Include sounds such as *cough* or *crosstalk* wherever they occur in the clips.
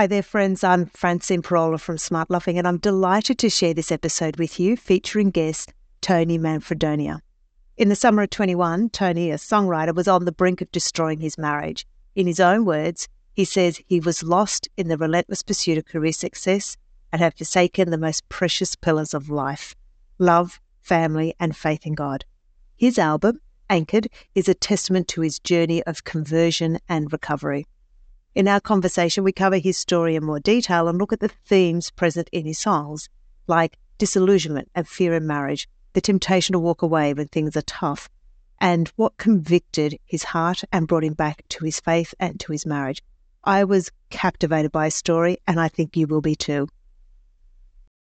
Hi there, friends. I'm Francine Pirola from Smart Loving, and I'm delighted to share this episode with you featuring guest Tony Manfredonia. In the summer of 21, Tony, a songwriter, was on the brink of destroying his marriage. In his own words, he says he was lost in the relentless pursuit of career success and had forsaken the most precious pillars of life love, family, and faith in God. His album, Anchored, is a testament to his journey of conversion and recovery. In our conversation, we cover his story in more detail and look at the themes present in his songs, like disillusionment and fear in marriage, the temptation to walk away when things are tough, and what convicted his heart and brought him back to his faith and to his marriage. I was captivated by his story, and I think you will be too.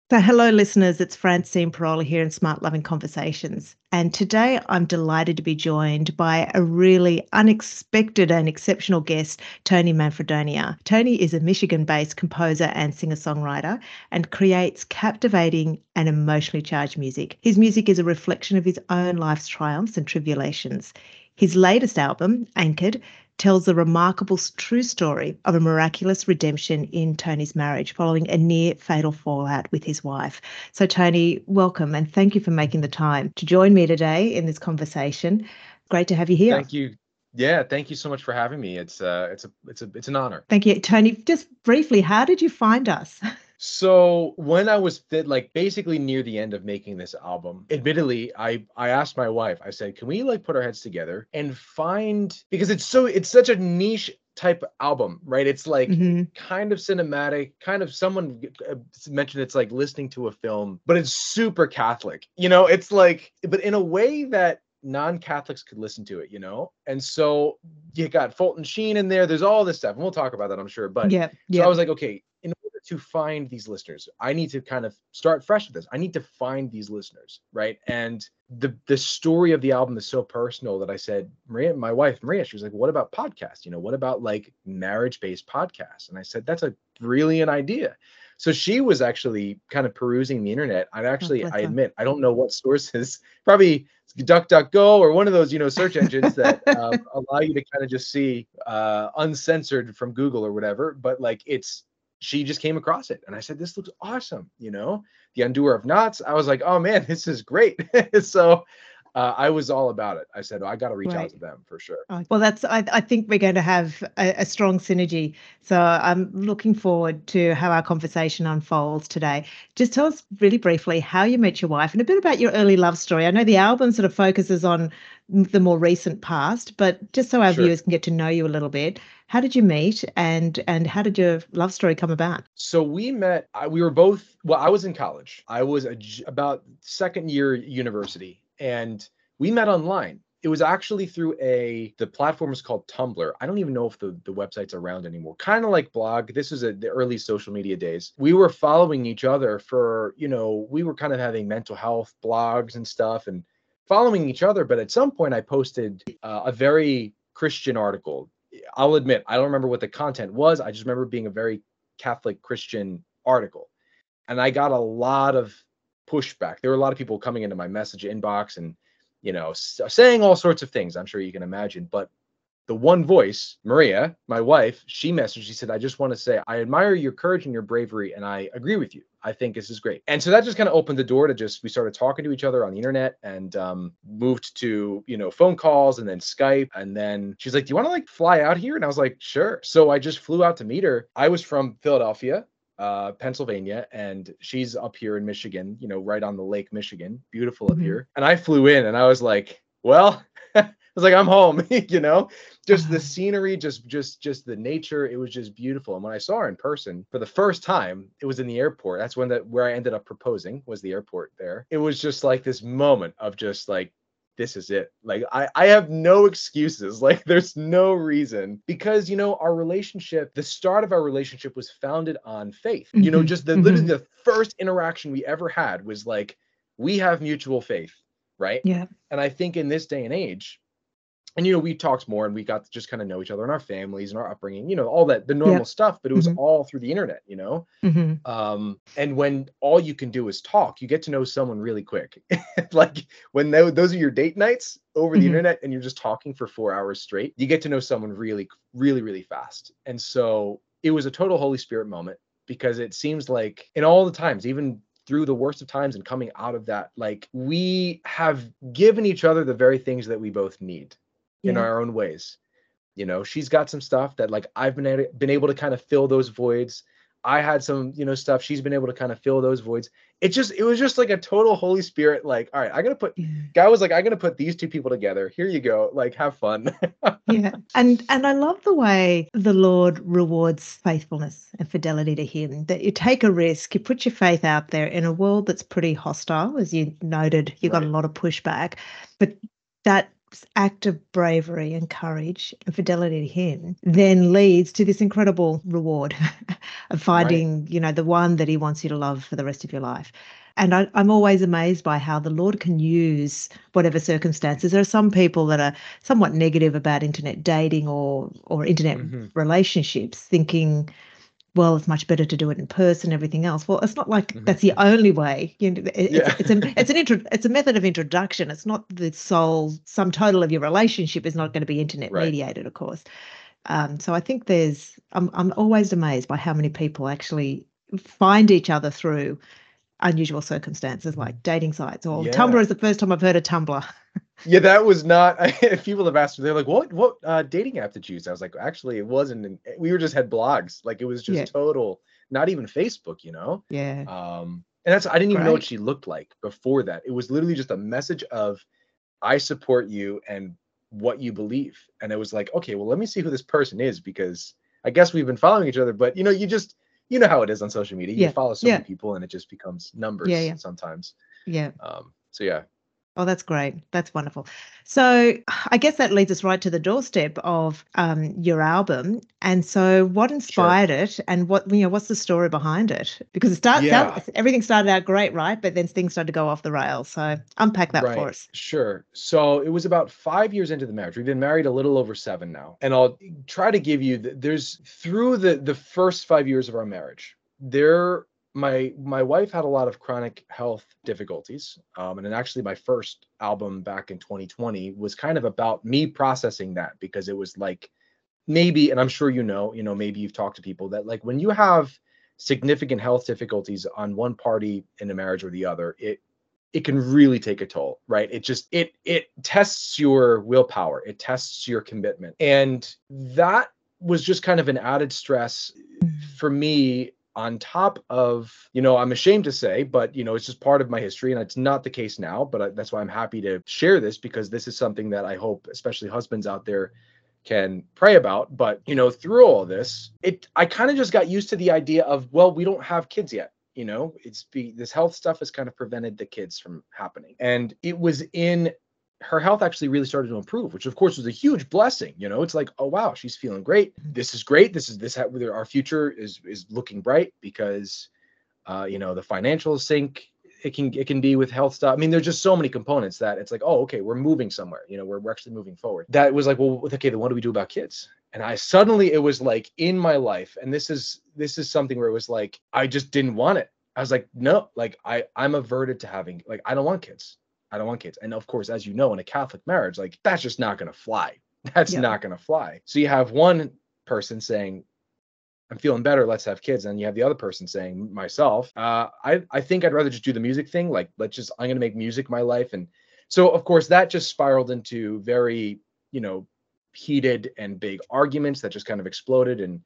So, hello, listeners. It's Francine Pirola here in Smart Loving Conversations. And today I'm delighted to be joined by a really unexpected and exceptional guest, Tony Manfredonia. Tony is a Michigan based composer and singer songwriter and creates captivating and emotionally charged music. His music is a reflection of his own life's triumphs and tribulations. His latest album, Anchored, tells the remarkable true story of a miraculous redemption in Tony's marriage following a near fatal fallout with his wife. So, Tony, welcome and thank you for making the time to join me today in this conversation. Great to have you here. Thank you. Yeah, thank you so much for having me. It's uh it's a it's a it's an honor. Thank you, Tony. Just briefly, how did you find us? *laughs* So when I was fit, like basically near the end of making this album, admittedly, I I asked my wife. I said, "Can we like put our heads together and find because it's so it's such a niche type album, right? It's like mm-hmm. kind of cinematic, kind of someone uh, mentioned it's like listening to a film, but it's super Catholic. You know, it's like, but in a way that non-Catholics could listen to it, you know? And so you got Fulton Sheen in there. There's all this stuff. And we'll talk about that, I'm sure. But yeah, yeah. So I was like, okay, in to find these listeners. I need to kind of start fresh with this. I need to find these listeners, right? And the the story of the album is so personal that I said, Maria, my wife Maria, she was like, "What about podcasts? You know, what about like marriage based podcasts?" And I said, "That's a brilliant idea." So she was actually kind of perusing the internet. I oh, actually, I admit, I don't know what sources, *laughs* probably DuckDuckGo or one of those, you know, search engines that *laughs* um, allow you to kind of just see uh, uncensored from Google or whatever. But like, it's she just came across it and I said, This looks awesome, you know, the undoer of knots. I was like, Oh man, this is great. *laughs* so uh, I was all about it. I said, oh, I got to reach right. out to them for sure. Oh, well, that's, I, I think we're going to have a, a, strong synergy. So I'm looking forward to how our conversation unfolds today. Just tell us really briefly how you met your wife and a bit about your early love story. I know the album sort of focuses on the more recent past, but just so our sure. viewers can get to know you a little bit, how did you meet and and how did your love story come about? So we met. We were both. Well, I was in college. I was a, about second year university, and we met online. It was actually through a the platform is called Tumblr. I don't even know if the, the website's around anymore. Kind of like blog. This is a, the early social media days. We were following each other for, you know, we were kind of having mental health blogs and stuff and following each other. But at some point I posted uh, a very Christian article I'll admit, I don't remember what the content was. I just remember being a very Catholic Christian article. And I got a lot of pushback. There were a lot of people coming into my message inbox and, you know, saying all sorts of things. I'm sure you can imagine. But the one voice, Maria, my wife, she messaged, she said, I just want to say, I admire your courage and your bravery, and I agree with you. I think this is great. And so that just kind of opened the door to just, we started talking to each other on the internet and um, moved to, you know, phone calls and then Skype. And then she's like, Do you want to like fly out here? And I was like, Sure. So I just flew out to meet her. I was from Philadelphia uh, Pennsylvania, and she's up here in Michigan, you know, right on the Lake Michigan, beautiful up mm-hmm. here. And I flew in, and I was like, well, *laughs* I was like, I'm home, *laughs* you know, just the uh-huh. scenery, just, just, just the nature. It was just beautiful. And when I saw her in person for the first time, it was in the airport. That's when that, where I ended up proposing was the airport there. It was just like this moment of just like, this is it. Like I, I have no excuses. *laughs* Like there's no reason because you know our relationship, the start of our relationship was founded on faith. Mm-hmm. You know, mm-hmm. just the mm-hmm. literally the first interaction we ever had was like we have mutual faith, right? Yeah. And I think in this day and age, and you know we talked more and we got to just kind of know each other and our families and our upbringing you know all that the normal stuff but it was mm-hmm. all through the internet you know mm-hmm. um and when all you can do is talk you get to know someone really quick *laughs* like when they, those are your date nights over the mm-hmm. internet and you're just talking for four hours straight you get to know someone really really really fast and so it was a total Holy Spirit moment because it seems like in all the times, even through the worst of times and coming out of that, like we have given each other the very things that we both need yeah. in our own ways. You know, she's got some stuff that like I've been able, been able to kind of fill those voids. I had some, you know, stuff. She's been able to kind of fill those voids. It just, it was just like a total Holy Spirit. Like, all right, I gotta put. Yeah. Guy was like, I gotta put these two people together. Here you go. Like, have fun. *laughs* yeah, and and I love the way the Lord rewards faithfulness and fidelity to Him. That you take a risk, you put your faith out there in a world that's pretty hostile, as you noted. You got right. a lot of pushback, but that act of bravery and courage and fidelity to him then leads to this incredible reward *laughs* of finding right. you know the one that he wants you to love for the rest of your life and I, am always amazed by how the Lord can use whatever circumstances. There are some people that are somewhat negative about internet dating or or internet mm-hmm. relationships, thinking well, it's much better to do it in person, everything else. Well, it's not like mm-hmm. that's the only way. You know, it, yeah. it's, it's, *laughs* a it's an intro, it's a method of introduction. It's not the sole sum total of your relationship is not going to be internet right. mediated, of course. Um, so I think there's I'm I'm always amazed by how many people actually find each other through unusual circumstances like dating sites or yeah. Tumblr is the first time I've heard of Tumblr. *laughs* yeah, that was not. *laughs* If people have asked me, they're like, "What? What uh, dating app did you use?" I was like, "Actually, it wasn't. we were just had blogs. Like it was just yeah. total. Not even Facebook, you know." Yeah. Um, and that's I didn't even Great. know what she looked like before that. It was literally just a message of, "I support you and what you believe," and it was like, okay, well, let me see who this person is because I guess we've been following each other, but you know, you just you know how it is on social media. You yeah. follow so yeah. many people, and it just becomes numbers. Yeah, yeah. Sometimes. Yeah. Um. So yeah, Oh, that's great. That's wonderful. So *sighs* I guess that leads us right to the doorstep of um, your album. And so, what inspired sure. it, and what you know, what's the story behind it? Because it starts yeah. everything started out great, right? But then things started to go off the rails. So unpack that right. for us. Sure. So it was about five years into the marriage. We've been married a little over seven now, and I'll try to give you. The, there's through the the first five years of our marriage, there my my wife had a lot of chronic health difficulties um, and actually my first album back in 2020 was kind of about me processing that because it was like maybe and i'm sure you know you know maybe you've talked to people that like when you have significant health difficulties on one party in a marriage or the other it it can really take a toll right? It just it it tests your willpower. It tests your commitment. And that was just kind of an added stress mm. for me on top of you know i'm ashamed to say but you know it's just part of my history and it's not the case now but I, that's why i'm happy to share this because this is something that i hope especially husbands out there can pray about. But you know through all this it i kind of just got used to the idea of well we don't have kids yet you know? It's be this health stuff has kind of prevented the kids from happening. And it was in her health actually really started to improve, which of course was a huge blessing. You know, it's like, oh wow, she's feeling great. This is great. This is this our future is is looking bright because, uh, you know, the financial sink it can it can be with health stuff. I mean, there's just so many components that it's like, oh, okay, we're moving somewhere. You know, we're we're actually moving forward. That was like, well, okay, then what do we do about kids? And I suddenly it was like in my life, and this is this is something where it was like I just didn't want it. I was like, no, like I I'm averted to having like I don't want kids. I don't want kids. And of course, as you know, in a Catholic marriage, like that's just not going to fly. *laughs* That's yeah. not going to fly. So you have one person saying, I'm feeling better. Let's have kids. And you have the other person saying, myself, uh, I, I think I'd rather just do the music thing. Like, let's just, I'm going to make music my life. And so, of course, that just spiraled into very, you know, heated and big arguments that just kind of exploded. And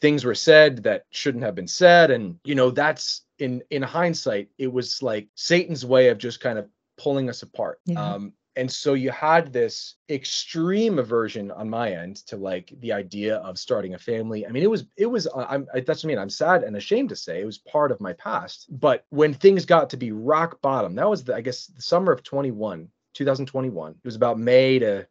things were said that shouldn't have been said. And, you know, that's in, in hindsight, it was like Satan's way of just kind of pulling us apart. Yeah. Um, and so you had this extreme aversion on my end to like the idea of starting a family. I mean, it was it was I'm I, that's what I mean. I'm sad and ashamed to say it was part of my past. But when things got to be rock bottom, that was the I guess the summer of 21, 2021. It was about May to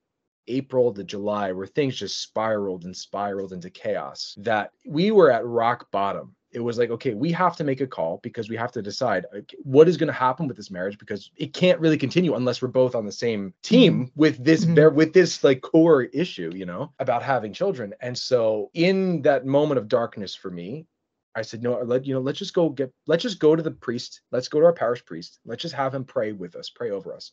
April to July where things just spiraled and spiraled into chaos. That we were at rock bottom it was like okay we have to make a call because we have to decide what is going to happen with this marriage because it can't really continue unless we're both on the same team mm-hmm. with this mm-hmm. bear with this like core issue you know about having children and so in that moment of darkness for me I said, no, let you know, let's just go get, let's just go to the priest. Let's go to our parish priest. Let's just have him pray with us, pray over us.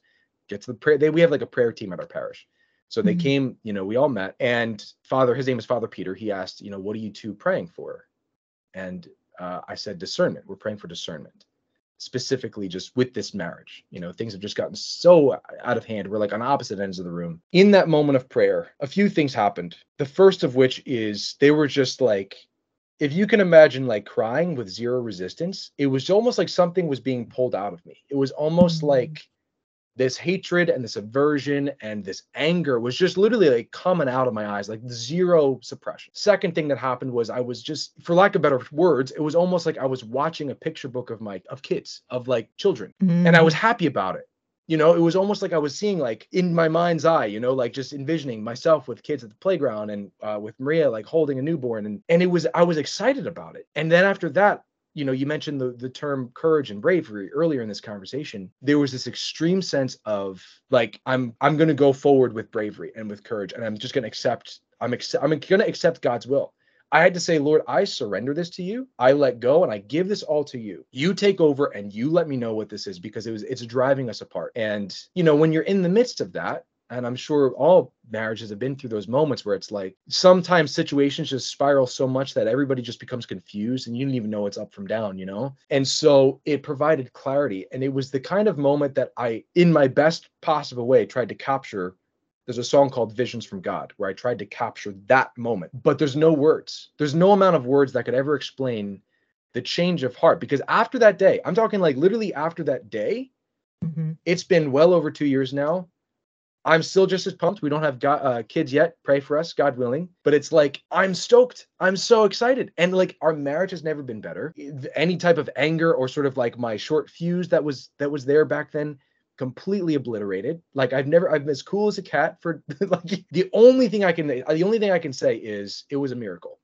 Get to the prayer. They, we have like a prayer team at our parish. So they Mhm. came, you know, we all met, and Father, his name is Father Peter. He asked, you know, what are you two praying for? And uh, I said, discernment. We're praying for discernment, specifically just with this marriage. You know, things have just gotten so out of hand. We're like on opposite ends of the room. In that moment of prayer, a few things happened. The first of which is they were just like, if you can imagine like crying with zero resistance, it was almost like something was being pulled out of me. It was almost Mm. like this hatred and this aversion and this anger was just literally like coming out of my eyes, like zero suppression. Second thing that happened was I was just, for lack of better words, it was almost like I was watching a picture book of my of kids, of like children, and I was happy about it. You know, it was almost like I was seeing like in my mind's eye, you know, like just envisioning myself with kids at the playground and uh, with Maria like holding a newborn, and and it was I was excited about it. And then after that, you know, you mentioned the the term courage and bravery earlier in this conversation. There was this extreme sense of like I'm I'm going to go forward with bravery and with courage, and I'm just going to accept I'm accept I'm to accept God's will. I had to say, Lord, I surrender this to you. I let go and I give this all to you. You take over and you let me know what this is because it was it's driving us apart. And you know, when you're in the midst of that, and I'm sure all marriages have been through those moments where it's like sometimes situations just spiral so much that everybody just becomes confused and you don't even know what's up from down, you know? And so it provided clarity. And it was the kind of moment that I, in my best possible way, tried to capture there's a song called Visions from God where I tried to capture that moment, but there's no words. There's no amount of words that could ever explain the change of heart because after that day, I'm talking like literally after that day, Mhm. it's been well over two years now. I'm still just as pumped. We don't have got, uh, kids yet. Pray for us, God willing. But it's like I'm stoked. I'm so excited, and like our marriage has never been better. Any type of anger or sort of like my short fuse that was that was there back then, completely obliterated. Like I've never. I'm as cool as a cat. For *laughs* like the only thing I can the only thing I can say is it was a miracle,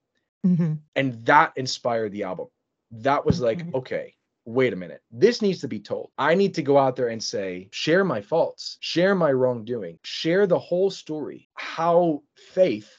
Mhm. and that inspired the album. That was like Mhm. okay wait a minute, this needs to be told. I need to go out there and say, share my faults, share my wrongdoing, share the whole story, how faith,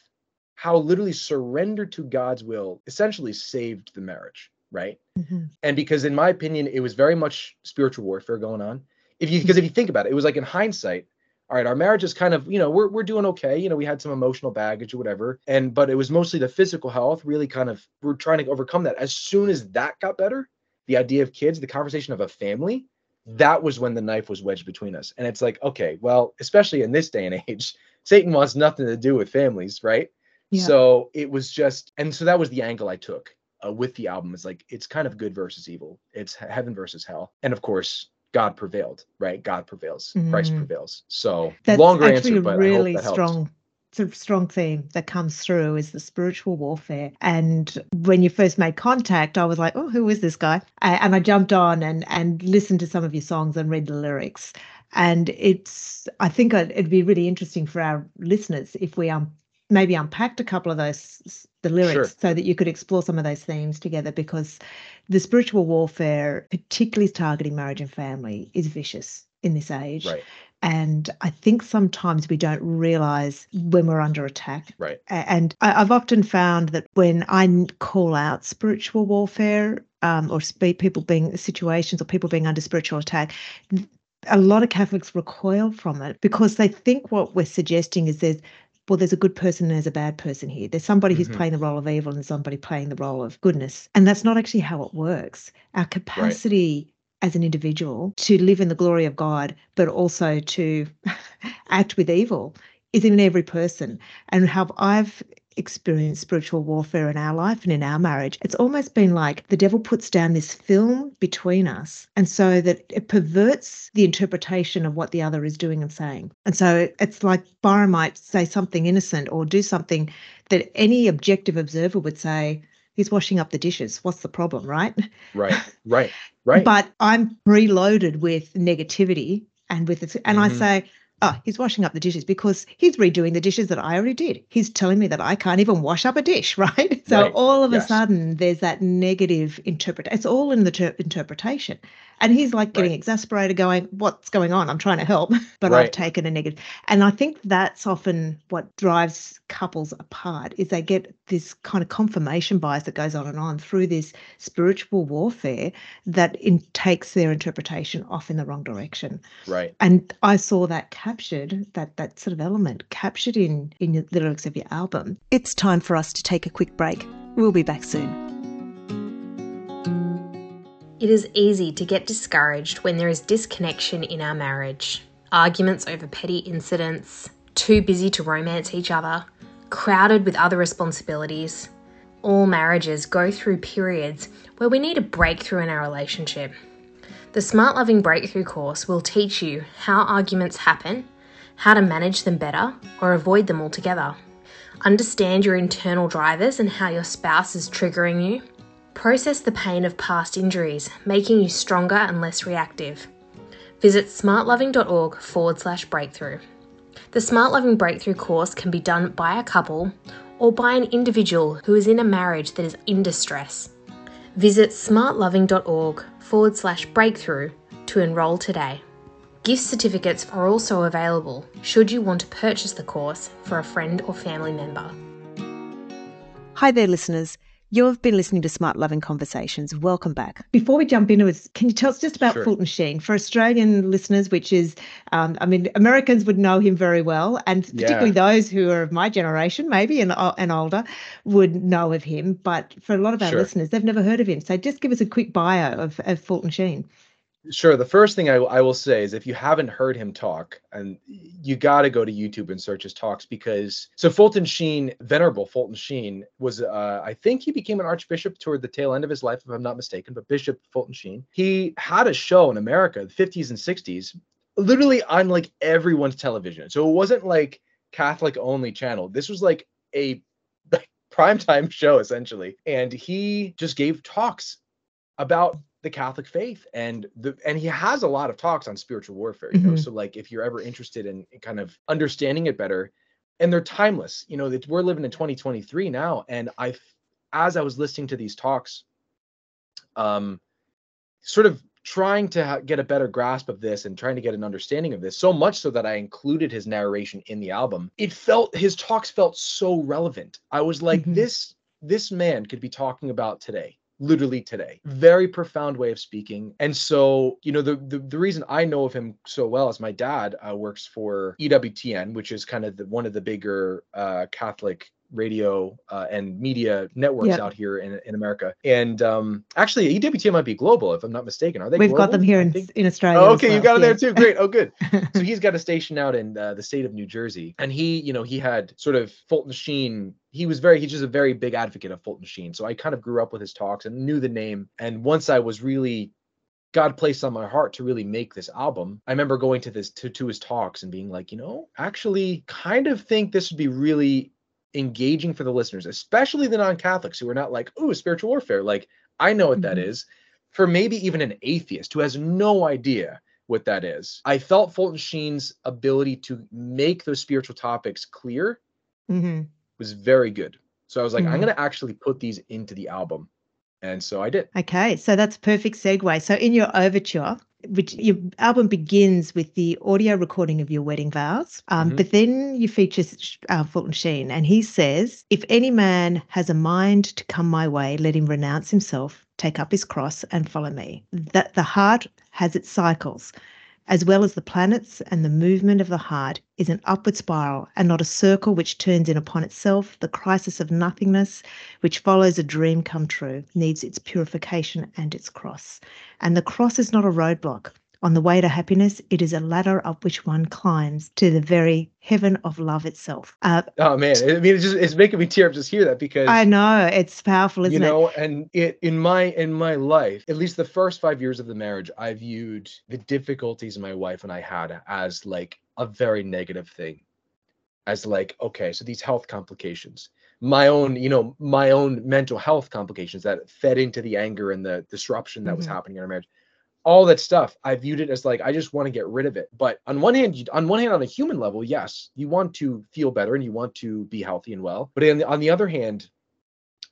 how literally surrender to God's will essentially saved the marriage, right? Mhm. And because in my opinion, it was very much spiritual warfare going on. If you because if you think about it, it was like in hindsight, all right, our marriage is kind of, you know, we're we're doing okay. You know, we had some emotional baggage or whatever. And but it was mostly the physical health, really kind of we're trying to overcome that. As soon as that got better, the idea of kids, the conversation of a family, that was when the knife was wedged between us. And it's like, okay, well, especially in this day and age, *laughs* Satan wants nothing to do with families, right? Yeah. So it was just, and so that was the angle I took uh, with the album. It's like, it's kind of good versus evil, it's heaven versus hell. And of course, God prevailed, right? God prevails, Christ Mm. prevails. So That's longer answer, but really I hope that helps. strong sort of strong theme that comes through is the spiritual warfare. And when you first made contact, I was like, oh, who is this guy? And I jumped on and and listened to some of your songs and read the lyrics. And it's, I think it- it'd be really interesting for our listeners if we um maybe unpacked a couple of those the lyrics Sure. so that you could explore some of those themes together because the spiritual warfare, particularly targeting marriage and family, is vicious in this age. Right, And I think sometimes we don't realize when we're under attack. right. And I've often found that when I call out spiritual warfare um, or people being situations or people being under spiritual attack, a lot of Catholics recoil from it because they think what we're suggesting is there's well, there's a good person and there's a bad person here. There's somebody who's Mhm. playing the role of evil and somebody playing the role of goodness. And that's not actually how it works. Our capacity as an individual to live in the glory of God, but also to *laughs* act with evil is in every person. And how I've experienced spiritual warfare in our life and in our marriage, it's almost been like the devil puts down this film between us. And so that it perverts the interpretation of what the other is doing and saying. And so it's like Byron might say something innocent or do something that any objective observer would say, he's washing up the dishes. What's the problem, right? Right, *laughs* right, right. But I'm preloaded with negativity and with it, and I Mhm. say, oh, he's washing up the dishes because he's redoing the dishes that I already did. He's telling me that I can't even wash up a dish, *laughs* right? So Right. all of a sudden, there's that negative interpret. It's all in the ter- interpretation, And he's like getting Right. exasperated, going, What's going on? I'm trying to help, *laughs* but I've taken a negative. And I think that's often what drives couples apart is they get this kind of confirmation bias that goes on and on through this spiritual warfare that in, takes their interpretation off in the wrong direction. Right. And I saw that captured, that that sort of element captured in in the lyrics of your album. It's time for us to take a quick break. We'll be back soon. It is easy to get discouraged when there is disconnection in our marriage. Arguments over petty incidents, too busy to romance each other, crowded with other responsibilities. All marriages go through periods where we need a breakthrough in our relationship. The Smart Loving Breakthrough course will teach you how arguments happen, how to manage them better, or avoid them altogether. Understand your internal drivers and how your spouse is triggering you. Process the pain of past injuries, making you stronger and less reactive. Visit smartloving.org forward slash breakthrough. The Smart Loving Breakthrough course can be done by a couple or by an individual who is in a marriage that is in distress. Visit smartloving.org forward slash breakthrough to enrol today. Gift certificates are also available should you want to purchase the course for a friend or family member. Hi there, listeners. You've been listening to Smart Loving Conversations. Welcome back. Before we jump into it, can you tell us just about Sure. Fulton Sheen for Australian listeners? Which is, um, I mean, Americans would know him very well, and Yeah. particularly those who are of my generation, maybe and and older, would know of him. But for a lot of our Sure. listeners, they've never heard of him. So just give us a quick bio of, of Fulton Sheen. Sure. The first thing I, I will say is if you haven't heard him talk, and you got to go to YouTube and search his talks because so Fulton Sheen, Venerable Fulton Sheen, was uh, I think he became an archbishop toward the tail end of his life, if I'm not mistaken. But Bishop Fulton Sheen, he had a show in America, the 50s and 60s, literally on like everyone's television. So it wasn't like Catholic only channel. This was like a like *laughs* primetime show essentially, and he just gave talks about the Catholic faith and the and he has a lot of talks on spiritual warfare, you know. Mhm. So like if you're ever interested in kind of understanding it better, and they're timeless, you know, that we're living in 2023 now. And I as I was listening to these talks, um sort of trying to ha- get a better grasp of this and trying to get an understanding of this so much so that I included his narration in the album. It felt his talks felt so relevant. I was like Mhm. this this man could be talking about today literally today. Very profound way of speaking. And so you know the, the the reason i know of him so well is my dad uh, works for ewtn which is kind of the, one of the bigger uh, catholic radio uh, and media networks Yep. out here in, in america and um actually ewtn might be global if i'm not mistaken are they We've got them here in, in Australia. Oh, okay, you well, got it there yeah. too. Great. Oh, good. *laughs* so he's got a station out in uh, the state of New Jersey, and he, you know, he had sort of Fulton Sheen. He was very, he's just a very big advocate of Fulton Sheen. So I kind of grew up with his talks and knew the name. And once I was really, God placed on my heart to really make this album. I remember going to this to to his talks and being like, you know, actually, kind of think this would be really engaging for the listeners, especially the non-Catholics who are not like, ooh, spiritual warfare. Like I know what that Mhm. is. For maybe even an atheist who has no idea what that is. I felt Fulton Sheen's ability to make those spiritual topics clear Mhm. was very good. So I was like, I'm Mhm. going to actually put these into the album. And so I did. Okay, so that's a perfect segue. So in your overture, which your album begins with the audio recording of your wedding vows, um, Mhm. but then you feature uh, Fulton Sheen, and he says, "If any man has a mind to come my way, let him renounce himself, take up his cross, and follow me." That the heart has its cycles. As well as the planets and the movement of the heart is an upward spiral and not a circle which turns in upon itself. The crisis of nothingness which follows a dream come true, needs its purification and its cross. And the cross is not a roadblock. On the way to happiness, it is a ladder up which one climbs to the very heaven of love itself. Uh, Oh man, I mean, it's just it's making me tear up just hear that because I know it's powerful, isn't you it? know, and it in my in my life, at least the first five years of the marriage, I viewed the difficulties my wife and I had as like a very negative thing, as like okay, so these health complications, my own, you know, my own mental health complications that fed into the anger and the disruption that was Mhm. happening in our marriage. All that stuff, I viewed it as like I just want to get rid of it. But on one hand, on one hand, on a human level, yes, you want to feel better and you want to be healthy and well. But on the, on the other hand,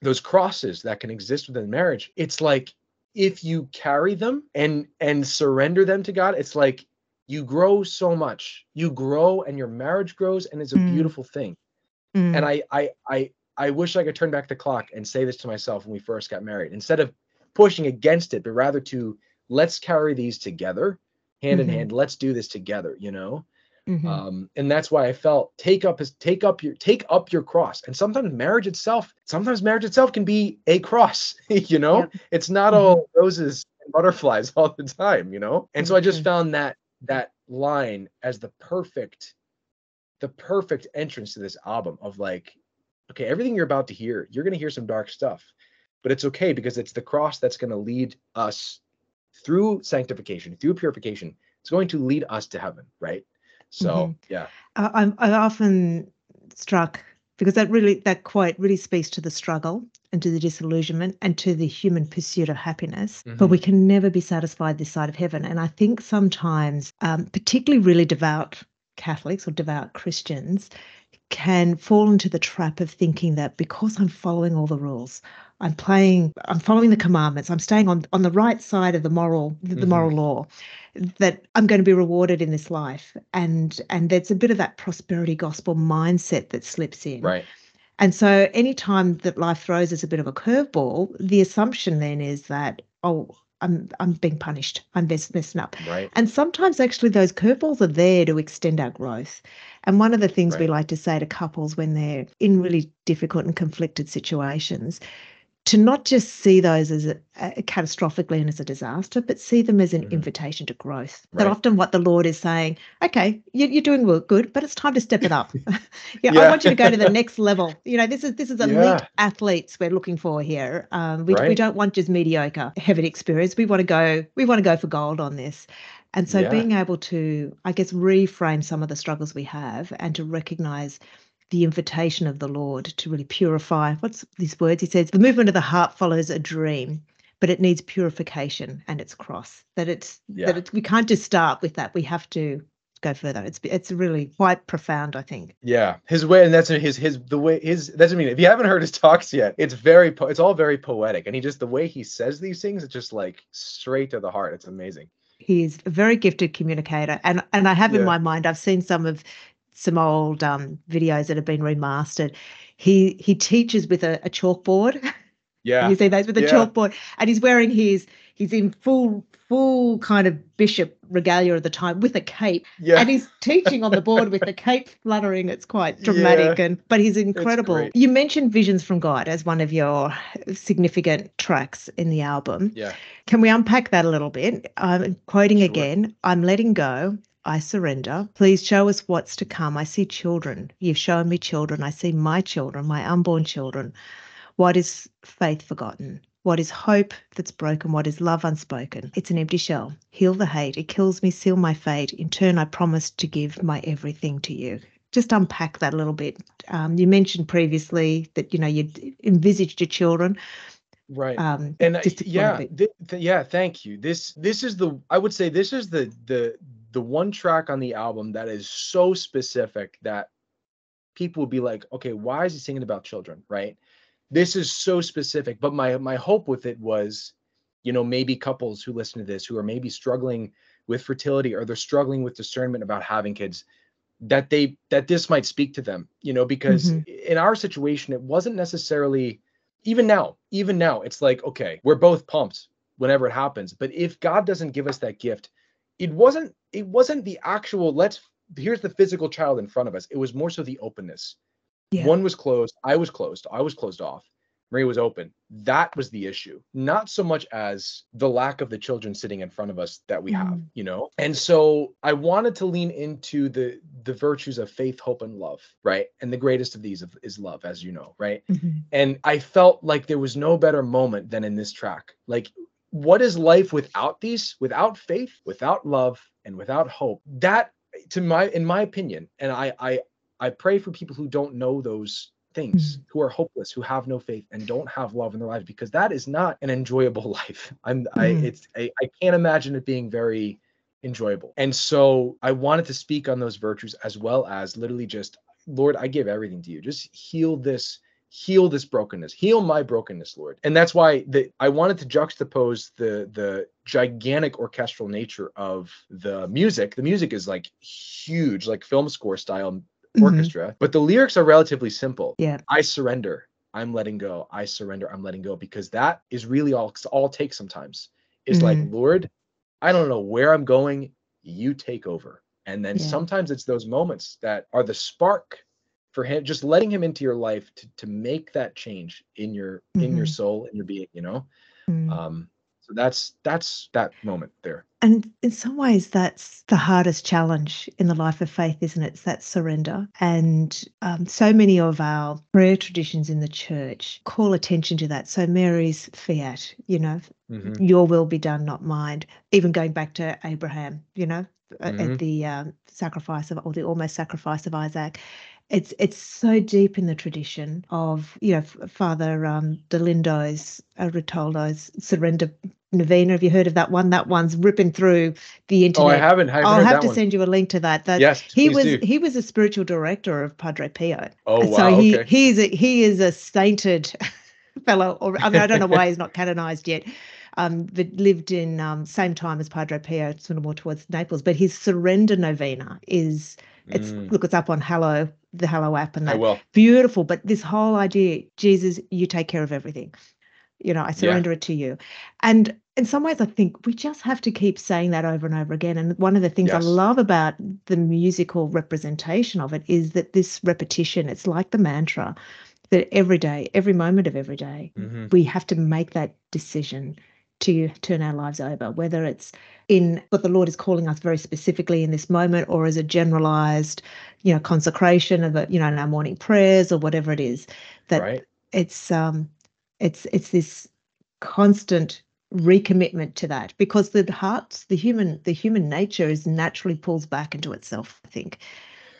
those crosses that can exist within marriage, it's like if you carry them and and surrender them to God, it's like you grow so much. You grow and your marriage grows and it's a Mm. beautiful thing. Mm. And I I I I wish I could turn back the clock and say this to myself when we first got married. Instead of pushing against it, but rather to let's carry these together, hand Mhm. in hand. Let's do this together, you know? Mhm. um and that's why i felt take up his take up your take up your cross and sometimes marriage itself sometimes marriage itself can be a cross *laughs* you know Yep. it's not all roses and butterflies *laughs* all the time you know and so i just Mhm. found that that line as the perfect the perfect entrance to this album of like okay everything you're about to hear you're going to hear some dark stuff but it's okay because it's the cross that's going to lead us through sanctification through purification it's going to lead us to heaven right so Mhm. yeah I, I'm I'm often struck because that really that quote really speaks to the struggle and to the disillusionment and to the human pursuit of happiness. But Mhm. we can never be satisfied this side of heaven. And I think sometimes, um, particularly really devout Catholics or devout Christians, can fall into the trap of thinking that because I'm following all the rules, I'm playing, I'm following the commandments, I'm staying on on the right side of the moral the Mhm. moral law, that I'm going to be rewarded in this life. And and there's a bit of that prosperity gospel mindset that slips in. right And so anytime that life throws us a bit of a curveball, the assumption then is that, oh, I'm I'm being punished. I'm mess- messing up. right And sometimes actually those curveballs are there to extend our growth. And one of the things we like to say to couples when they're in really difficult and conflicted situations, to not just see those as a, a catastrophically and as a disaster, but see them as an Mhm. invitation to growth. That often what the Lord is saying, okay, you, you're doing well, good, but it's time to step it up. *laughs* *laughs* yeah, I want you to go to the *laughs* next level. You know, this is this is elite Yeah. athletes we're looking for here. Um, we, we don't want just mediocre heaven experience. We want to go. We want to go for gold on this. And so Yeah. being able to, I guess, reframe some of the struggles we have and to recognize the invitation of the Lord to really purify. What's these words? He says, the movement of the heart follows a dream, but it needs purification and its cross. That it's Yeah. that it's, we can't just start with that. We have to go further. It's it's really quite profound, I think. yeah his way and that's his his the way his that's I mean if you haven't heard his talks yet it's very po- it's all very poetic and he just the way he says these things it's just like straight to the heart it's amazing He is a very gifted communicator, and and I have in my mind I've seen some of some old um, videos that have been remastered. He he teaches with a, a chalkboard. *laughs* yeah you see those with a Yeah. chalkboard, and he's wearing his he's in full full kind of bishop regalia of the time with a cape, yeah and he's teaching on the board with the cape fluttering. It's quite *laughs* dramatic, and but he's incredible. You mentioned "Visions from God" as one of your significant tracks in the album. yeah Can we unpack that a little bit? I'm quoting Sure. again I'm letting go. I surrender. Please show us what's to come. I see children. You've shown me children. I see my children, my unborn children. What is faith forgotten? What is hope that's broken? What is love unspoken? It's an empty shell. Heal the hate. It kills me, seal my fate. In turn, I promise to give my everything to you. Just unpack that a little bit. Um, you mentioned previously that you know you'd envisaged your children. right Um, and yeah th- th- yeah thank you this this is the i would say this is the the the one track on the album that is so specific that people would be like okay why is he singing about children right this is so specific but my my hope with it was you know maybe couples who listen to this who are maybe struggling with fertility or they're struggling with discernment about having kids that they that this might speak to them you know because Mhm. in our situation it wasn't necessarily even now even now it's like okay we're both pumped whenever it happens but if god doesn't give us that gift it wasn't it wasn't the actual let's here's the physical child in front of us it was more so the openness Yeah. one was closed i was closed i was closed off maria was open that was the issue not so much as the lack of the children sitting in front of us that we have Mm. you know and so i wanted to lean into the the virtues of faith hope and love right and the greatest of these is love as you know right Mhm. and I felt like there was no better moment than in this track. Like, what is life without these? Without faith, without love, and without hope? That, to my, in my opinion, and I, I, I pray for people who don't know those things, who are hopeless, who have no faith, and don't have love in their lives, because that is not an enjoyable *laughs* life. I'm, I, Mm. it's, I, I can't imagine it being very enjoyable. And so I wanted to speak on those virtues as well as literally just, Lord, I give everything to you. Just heal this heal this brokenness heal my brokenness lord and that's why the, i wanted to juxtapose the the gigantic orchestral nature of the music the music is like huge like film score style Mhm. orchestra but the lyrics are relatively simple Yeah. i surrender i'm letting go i surrender i'm letting go because that is really all all takes sometimes is like Mhm. lord i don't know where i'm going you take over and then Yeah. sometimes it's those moments that are the spark for him just letting him into your life to, to make that change in your in your Mhm. soul in your being you know Mm. um so that's that's that moment there And in some ways, that's the hardest challenge in the life of faith, isn't it? It's that surrender. And um, so many of our prayer traditions in the church call attention to that. So Mary's fiat, you know, Mhm. your will be done, not mine. Even going back to Abraham, you know, at the um, sacrifice of, or the almost sacrifice of Isaac. It's it's so deep in the tradition of you know Father um, Dolindo's uh, Ruotolo's surrender novena. Have you heard of that one? That one's ripping through the internet. oh i haven't i haven't I'll have to one send you a link to that. That yes he was do. he was a spiritual director of Padre Pio. oh wow so he okay he is a he is a sainted *laughs* fellow. Or I mean, I don't know why *laughs* he's not canonized yet. Um, but lived in um, same time as Padre Pio, sort of more towards Naples. But his surrender novena is it's Mm, look it's up on Hallow the Hallow app and i that will beautiful. But this whole idea, Jesus, you take care of everything. You know, I Yeah. surrender it to you. And in some ways, I think we just have to keep saying that over and over again. And one of the things I love about the musical representation of it is that this repetition, it's like the mantra that every day, every moment of every day, Mhm. we have to make that decision to turn our lives over, whether it's in what the Lord is calling us very specifically in this moment or as a generalized, you know, consecration of it, you know, in our morning prayers or whatever it is, that right. it's um it's it's this constant recommitment to that because the hearts the human the human nature is naturally pulls back into itself i think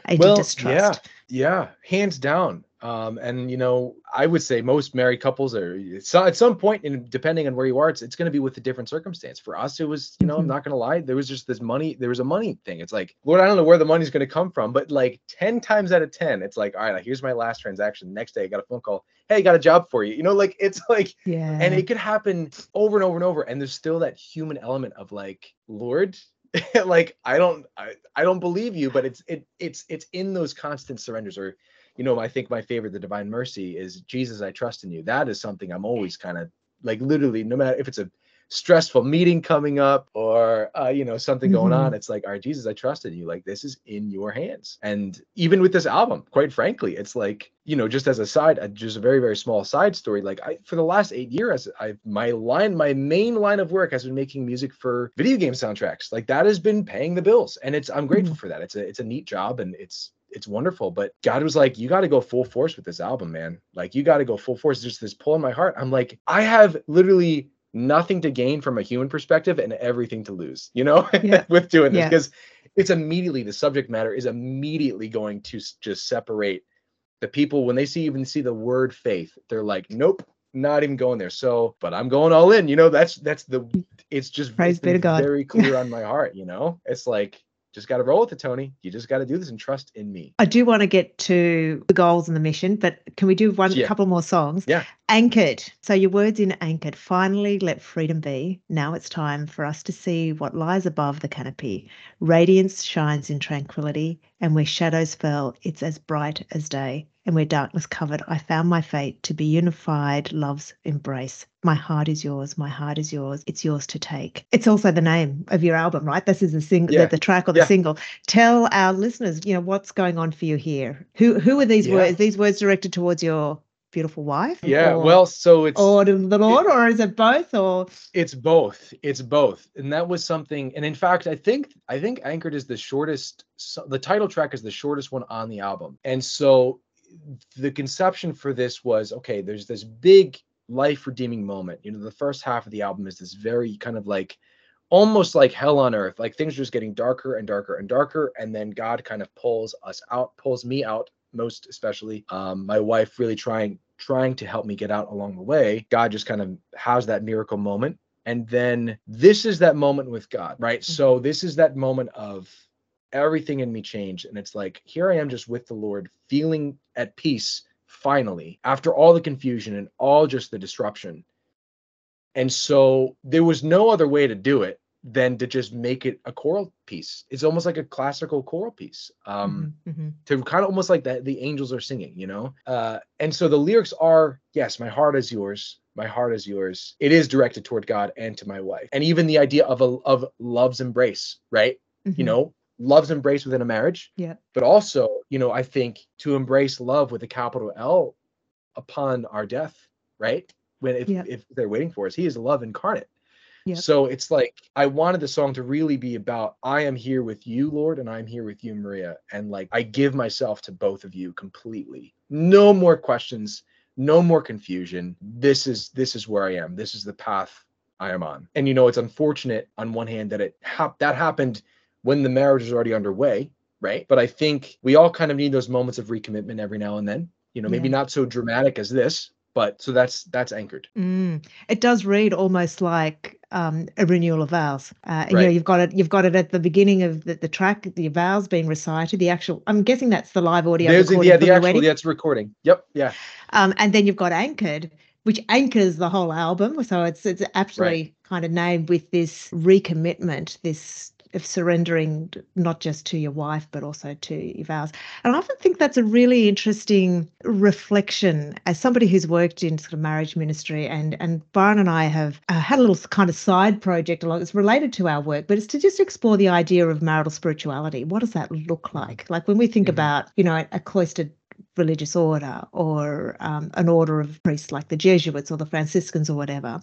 into well distrust. yeah yeah hands down. Um and you know i would say most married couples are so at some point and depending on where you are it's, it's going to be with a different circumstance. For us it was you know i'm Mhm. not going to lie there was just this money there was a money thing. It's like lord i don't know where the money's going to come from but like 10 times out of 10 it's like all right here's my last transaction. Next day i got a phone call hey got a job for you. You know like it's *laughs* like yeah. and it could happen over and over and over and there's still that human element of like lord *laughs* like i don't I, I don't believe you but it's it it's it's in those constant surrenders or you know i think my favorite the divine mercy is jesus i trust in you. That is something i'm always kind of like literally no matter if it's a stressful meeting coming up or uh, you know something going Mhm. on it's like all right jesus i trust in you. Like this is in your hands. And even with this album quite frankly it's like you know just as a side uh, just a very very small side story like i for the last eight years i my line my main line of work has been making music for video game soundtracks. Like that has been paying the bills and it's i'm grateful for that. It's a it's a neat job and it's it's wonderful but god was like you got to go full force with this album man. Like you got to go full force. There's this pull in my heart. I'm like i have literally nothing to gain from a human perspective and everything to lose you know *laughs* Yeah. with doing this Yeah. because it's immediately the subject matter is immediately going to just separate the people when they see even see the word faith they're like nope not even going there so but i'm going all in you know that's that's the it's just Praise it's be to God. very *laughs* clear on my heart you know it's like just got to roll with it tony you just got to do this and trust in me I do want to get to the goals and the mission, but can we do one Yeah. couple more songs? Yeah. Anchored. So your words in anchored. Finally, let freedom be. Now it's time for us to see what lies above the canopy. Radiance shines in tranquility, and where shadows fell, it's as bright as day. And where darkness covered, I found my fate to be unified love's embrace. My heart is yours, my heart is yours, it's yours to take. It's also the name of your album, right? This is the single, Yeah. the, the track or the Yeah. single. Tell our listeners, you know, what's going on for you here. Who who are these Yeah. words? These words directed towards your beautiful wife? yeah or, well so it's or the Lord, or is it both? Or it's both it's both and that was something and in fact i think i think anchored is the shortest so- the title track is the shortest one on the album and so the conception for this was okay there's this big life redeeming moment you know the first half of the album is this very kind of like almost like hell on earth like things are just getting darker and darker and darker and then god kind of pulls us out pulls me out most especially um, my wife really trying trying to help me get out along the way. God just kind of has that miracle moment. And then this is that moment with god right? So this is that moment of everything in me changed. And it's like here i am just with the lord feeling at peace finally after all the confusion and all just the disruption. And so there was no other way to do it than to just make it a choral piece. It's almost like a classical choral piece um Mm-hmm, to kind of almost like that the angels are singing you know? Uh and so the lyrics are yes my heart is yours. My heart is yours. It is directed toward god and to my wife. And even the idea of a of love's embrace right? Mm-hmm. you know love's embrace within a marriage Yeah. but also you know i think to embrace love with a capital l upon our death right? When if, Yeah. if they're waiting for us he is love incarnate So it's like i wanted the song to really be about i am here with you lord and i'm here with you maria. And like i give myself to both of you completely. No more questions no more confusion. This is this is where i am. This is the path i am on. And you know it's unfortunate on one hand that it hap- that happened when the marriage is already underway right? But i think we all kind of need those moments of recommitment every now and then. You know maybe Yeah. not so dramatic as this but so that's that's anchored. Mm. It does read almost like um, a renewal of vows. Uh, and, You know, you've got it. You've got it at the beginning of the, the track. The vows being recited. The actual. I'm guessing that's the live audio there's the, recording yeah from the actual wedding. yeah it's recording yep yeah Um, and then you've got anchored, which anchors the whole album. So it's it's absolutely kind of named with this recommitment, this of surrendering not just to your wife but also to your vows. And I often think that's a really interesting reflection as somebody who's worked in sort of marriage ministry and and Byron and I have uh, had a little kind of side project along it's related to our work but it's to just explore the idea of marital spirituality what does that look like like when we think Mhm. about you know a cloistered religious order or um, an order of priests like the Jesuits or the Franciscans or whatever,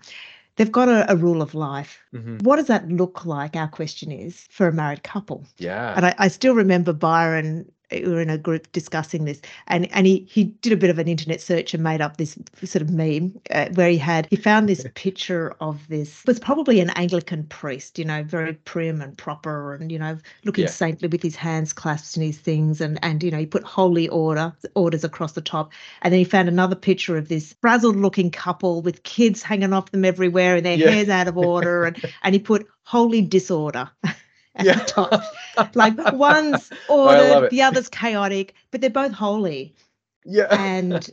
they've got a, a rule of life. Mhm. What does that look like? Our question is for a married couple. yeah And I, I still remember Byron. We were in a group discussing this, and and he he did a bit of an internet search and made up this sort of meme uh, where he had he found this picture of this was probably an Anglican priest, you know, very prim and proper, and you know, looking Yeah. saintly with his hands clasped in his things, and and you know, he put holy order orders across the top, and then he found another picture of this frazzled looking couple with kids hanging off them everywhere and their Yeah. hair's out of order, and and he put holy disorder. *laughs* at *laughs* Yeah. *laughs* the. Like one's *laughs* ordered, the other's chaotic, but they're both holy. yeah And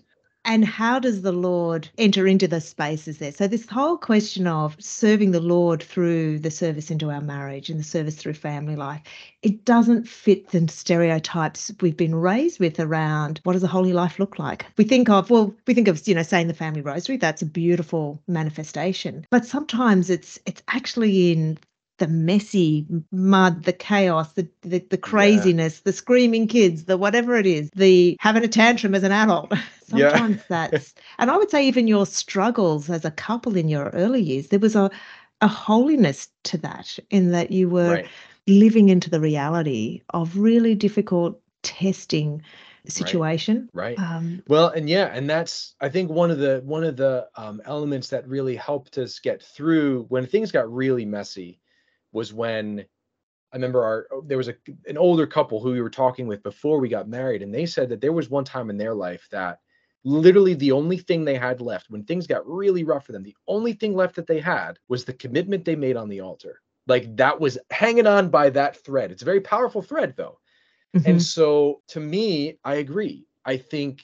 and how does the Lord enter into the spaces there? So this whole question of serving the Lord through the service into our marriage and the service through family life, it doesn't fit the stereotypes we've been raised with around what does a holy life look like. We think of well, we think of you know saying the family rosary. That's a beautiful manifestation, but sometimes it's it's actually in the messy mud, the chaos, the, the the craziness, the screaming kids, the whatever it is, the having a tantrum as an adult. *laughs* Yeah. Sometimes *laughs* that's and I would say even your struggles as a couple in your early years, there was a a holiness to that in that you were right living into the reality of really difficult testing situation. right Um, Well, and yeah, and that's I think one of the one of the um, elements that really helped us get through when things got really messy was when I remember our there was a an older couple who we were talking with before we got married, and they said that there was one time in their life that literally the only thing they had left when things got really rough for them, the only thing left that they had was the commitment they made on the altar. Like that was hanging on by that thread. It's a very powerful thread, though. mhm. And so to me, I agree. I think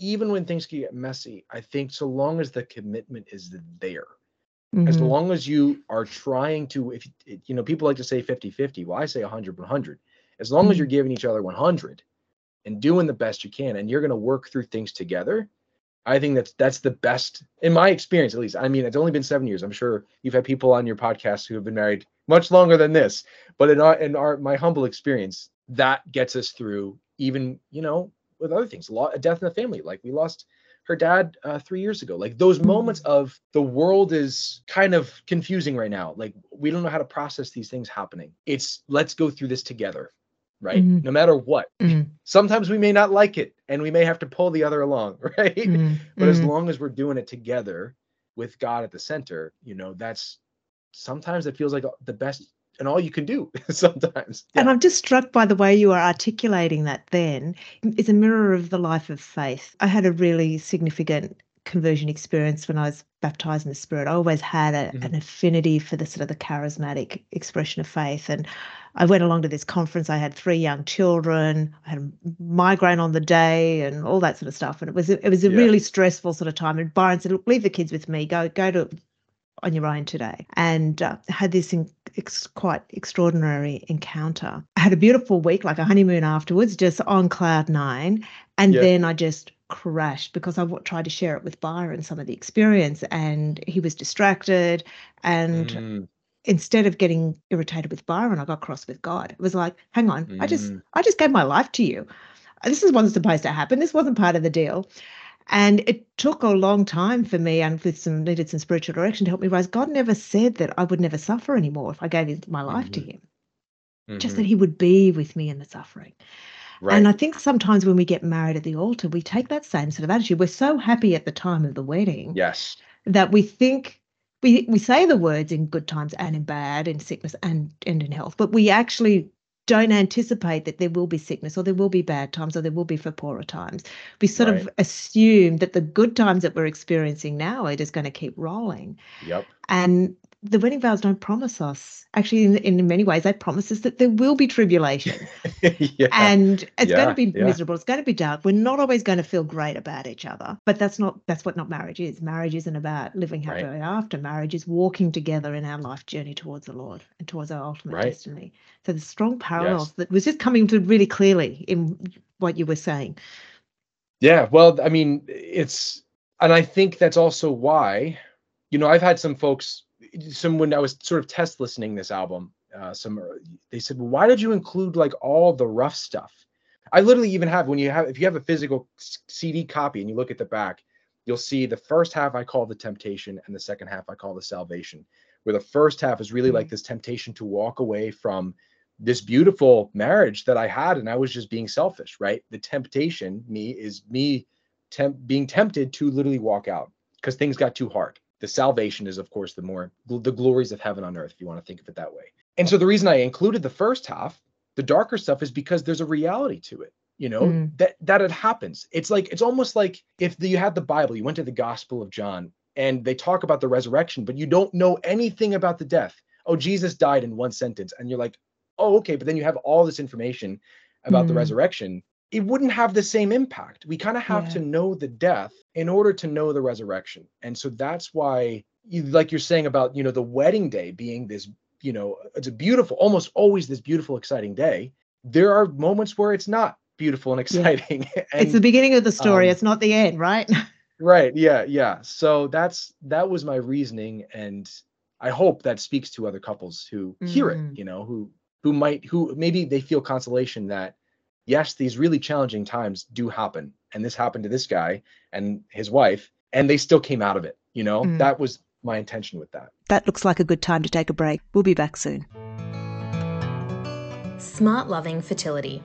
even when things can get messy, I think so long as the commitment is there, as Mhm. long as you are trying to, if you know, people like to say 50 50. Well, I say 100 100. As long as Mhm. you're giving each other 100 and doing the best you can, and you're going to work through things together, I think that's that's the best in my experience, at least. I mean, it's only been seven years. I'm sure you've had people on your podcast who have been married much longer than this, but in our in our my humble experience, that gets us through even you know with other things, lo- a death in the family. Like we lost her dad uh, three years ago. Like those Mhm. moments of the world is kind of confusing right now. Like we don't know how to process these things happening. It's let's go through this together, right? Mhm. No matter what. Mm, Sometimes we may not like it, and we may have to pull the other along, *laughs* right? mm, but as mm. long as we're doing it together with God at the center, you know, that's sometimes it feels like the best and all you can do *laughs* sometimes. And I'm just struck by the way you are articulating that then is a mirror of the life of faith. I had a really significant conversion experience when I was baptized in the Spirit. I always had a, Mhm. an affinity for the sort of the charismatic expression of faith. And I went along to this conference. I had three young children. I had a migraine on the day and all that sort of stuff. And it was a, it was a Yeah. really stressful sort of time. And Byron said, "Look, leave the kids with me. Go go to on your own today." And uh, had this in, ex, quite extraordinary encounter. I had a beautiful week, like a honeymoon afterwards, just on cloud nine. And Yeah. then I just crashed because I w- tried to share it with Byron, some of the experience, and he was distracted. And Mm, instead of getting irritated with Byron, I got cross with God. It was like, hang on, I just Mm. I just gave my life to you. This is wasn't supposed to happen. This wasn't part of the deal. And it took a long time for me and with some needed some spiritual direction to help me realize God never said that I would never suffer anymore if I gave my life to Mhm. him. Just mhm. that he would be with me in the suffering. right. And I think sometimes when we get married at the altar, we take that same sort of attitude. We're so happy at the time of the wedding yes. that we think we we say the words in good times and in bad, in sickness and and in health, but we actually don't anticipate that there will be sickness or there will be bad times or there will be for poorer times. We sort of assume that the good times that we're experiencing now are just going to keep rolling. Yep. And the wedding vows don't promise us. Actually, in, in many ways, they promise us that there will be tribulation *laughs* yeah. and it's going to be yeah. miserable it's going to be dark we're not always going to feel great about each other but that's not that's what not marriage is marriage isn't about living Right. happily after marriage is walking together in our life journey towards the lord and towards our ultimate Right. destiny so the strong parallels that was just coming to really clearly in what you were saying Yeah, well, I mean, it's, and I think that's also why, you know, I've had some folks, some when I was sort of test listening this album, uh, some they said, well, why did you include like all the rough stuff? I literally even have when you have if you have a physical CD copy and you look at the back, you'll see the first half I call the temptation and the second half I call the salvation. Where the first half is really like this temptation to walk away from this beautiful marriage that I had and I was just being selfish, right? The temptation, me, is me temp- being tempted to literally walk out because things got too hard. The salvation is, of course, the more the glories of heaven on earth, if you want to think of it that way. And so the reason I included the first half, the darker stuff, is because there's a reality to it. You know Mm. that that it happens. It's like it's almost like if the, you had the Bible, you went to the Gospel of John, and they talk about the resurrection, but you don't know anything about the death. Oh, Jesus died in one sentence, and you're like, oh, okay, but then you have all this information about the Mm. resurrection. It wouldn't have the same impact. We kind of have Yeah. to know the death in order to know the resurrection, and so that's why, you, like you're saying about you know the wedding day being this, you know, it's a beautiful, almost always this beautiful, exciting day. There are moments where it's not beautiful and exciting. *laughs* and, it's the beginning of the story um, it's not the end right *laughs* Right. Yeah. Yeah. So that's that was my reasoning, and I hope that speaks to other couples who hear Mm. it. You know, who who might who maybe they feel consolation that yes, these really challenging times do happen, and this happened to this guy and his wife, and they still came out of it. You know, Mm. that was my intention with that. that looks like a good time to take a break we'll be back soon Smart Loving Fertility.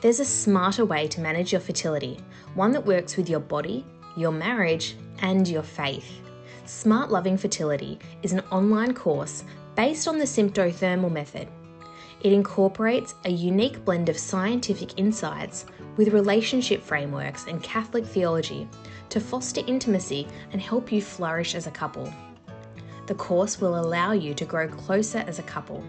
There's a smarter way to manage your fertility, one that works with your body, your marriage, and your faith. Smart Loving Fertility is an online course based on the symptothermal method. It incorporates a unique blend of scientific insights with relationship frameworks and Catholic theology to foster intimacy and help you flourish as a couple. The course will allow you to grow closer as a couple,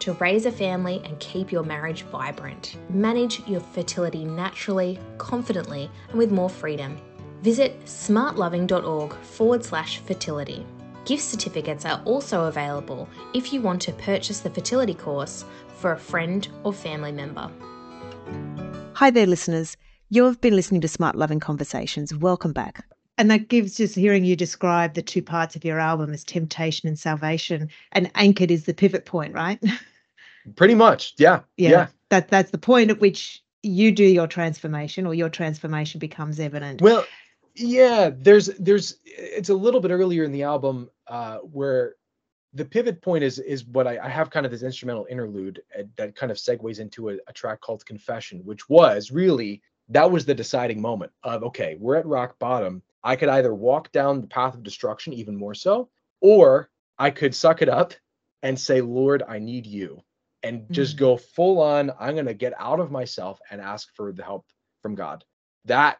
to raise a family and keep your marriage vibrant. Manage your fertility naturally, confidently, and with more freedom. Visit smartloving.org forward slash fertility. Gift certificates are also available if you want to purchase the fertility course for a friend or family member. Hi there, listeners. You've been listening to Smart Loving Conversations. Welcome back. And that gives just hearing you describe the two parts of your album as temptation and salvation, and anchored is the pivot point, right? *laughs* Pretty much. Yeah. Yeah. That that's the point at which you do your transformation, or your transformation becomes evident. Well, yeah, there's there's it's a little bit earlier in the album uh where the pivot point is is what I, I have kind of this instrumental interlude uh, that kind of segues into a, a track called Confession, which was really that was the deciding moment of okay, we're at rock bottom. I could either walk down the path of destruction even more so, or I could suck it up and say, Lord, I need you. And just Mm. go full on, I'm gonna get out of myself and ask for the help from God. That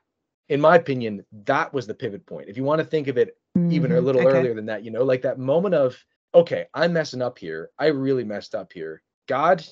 in my opinion, that was the pivot point. If you want to think of it even a Mhm, little okay. earlier than that, you know, like that moment of, okay, I'm messing up here. I really messed up here. God,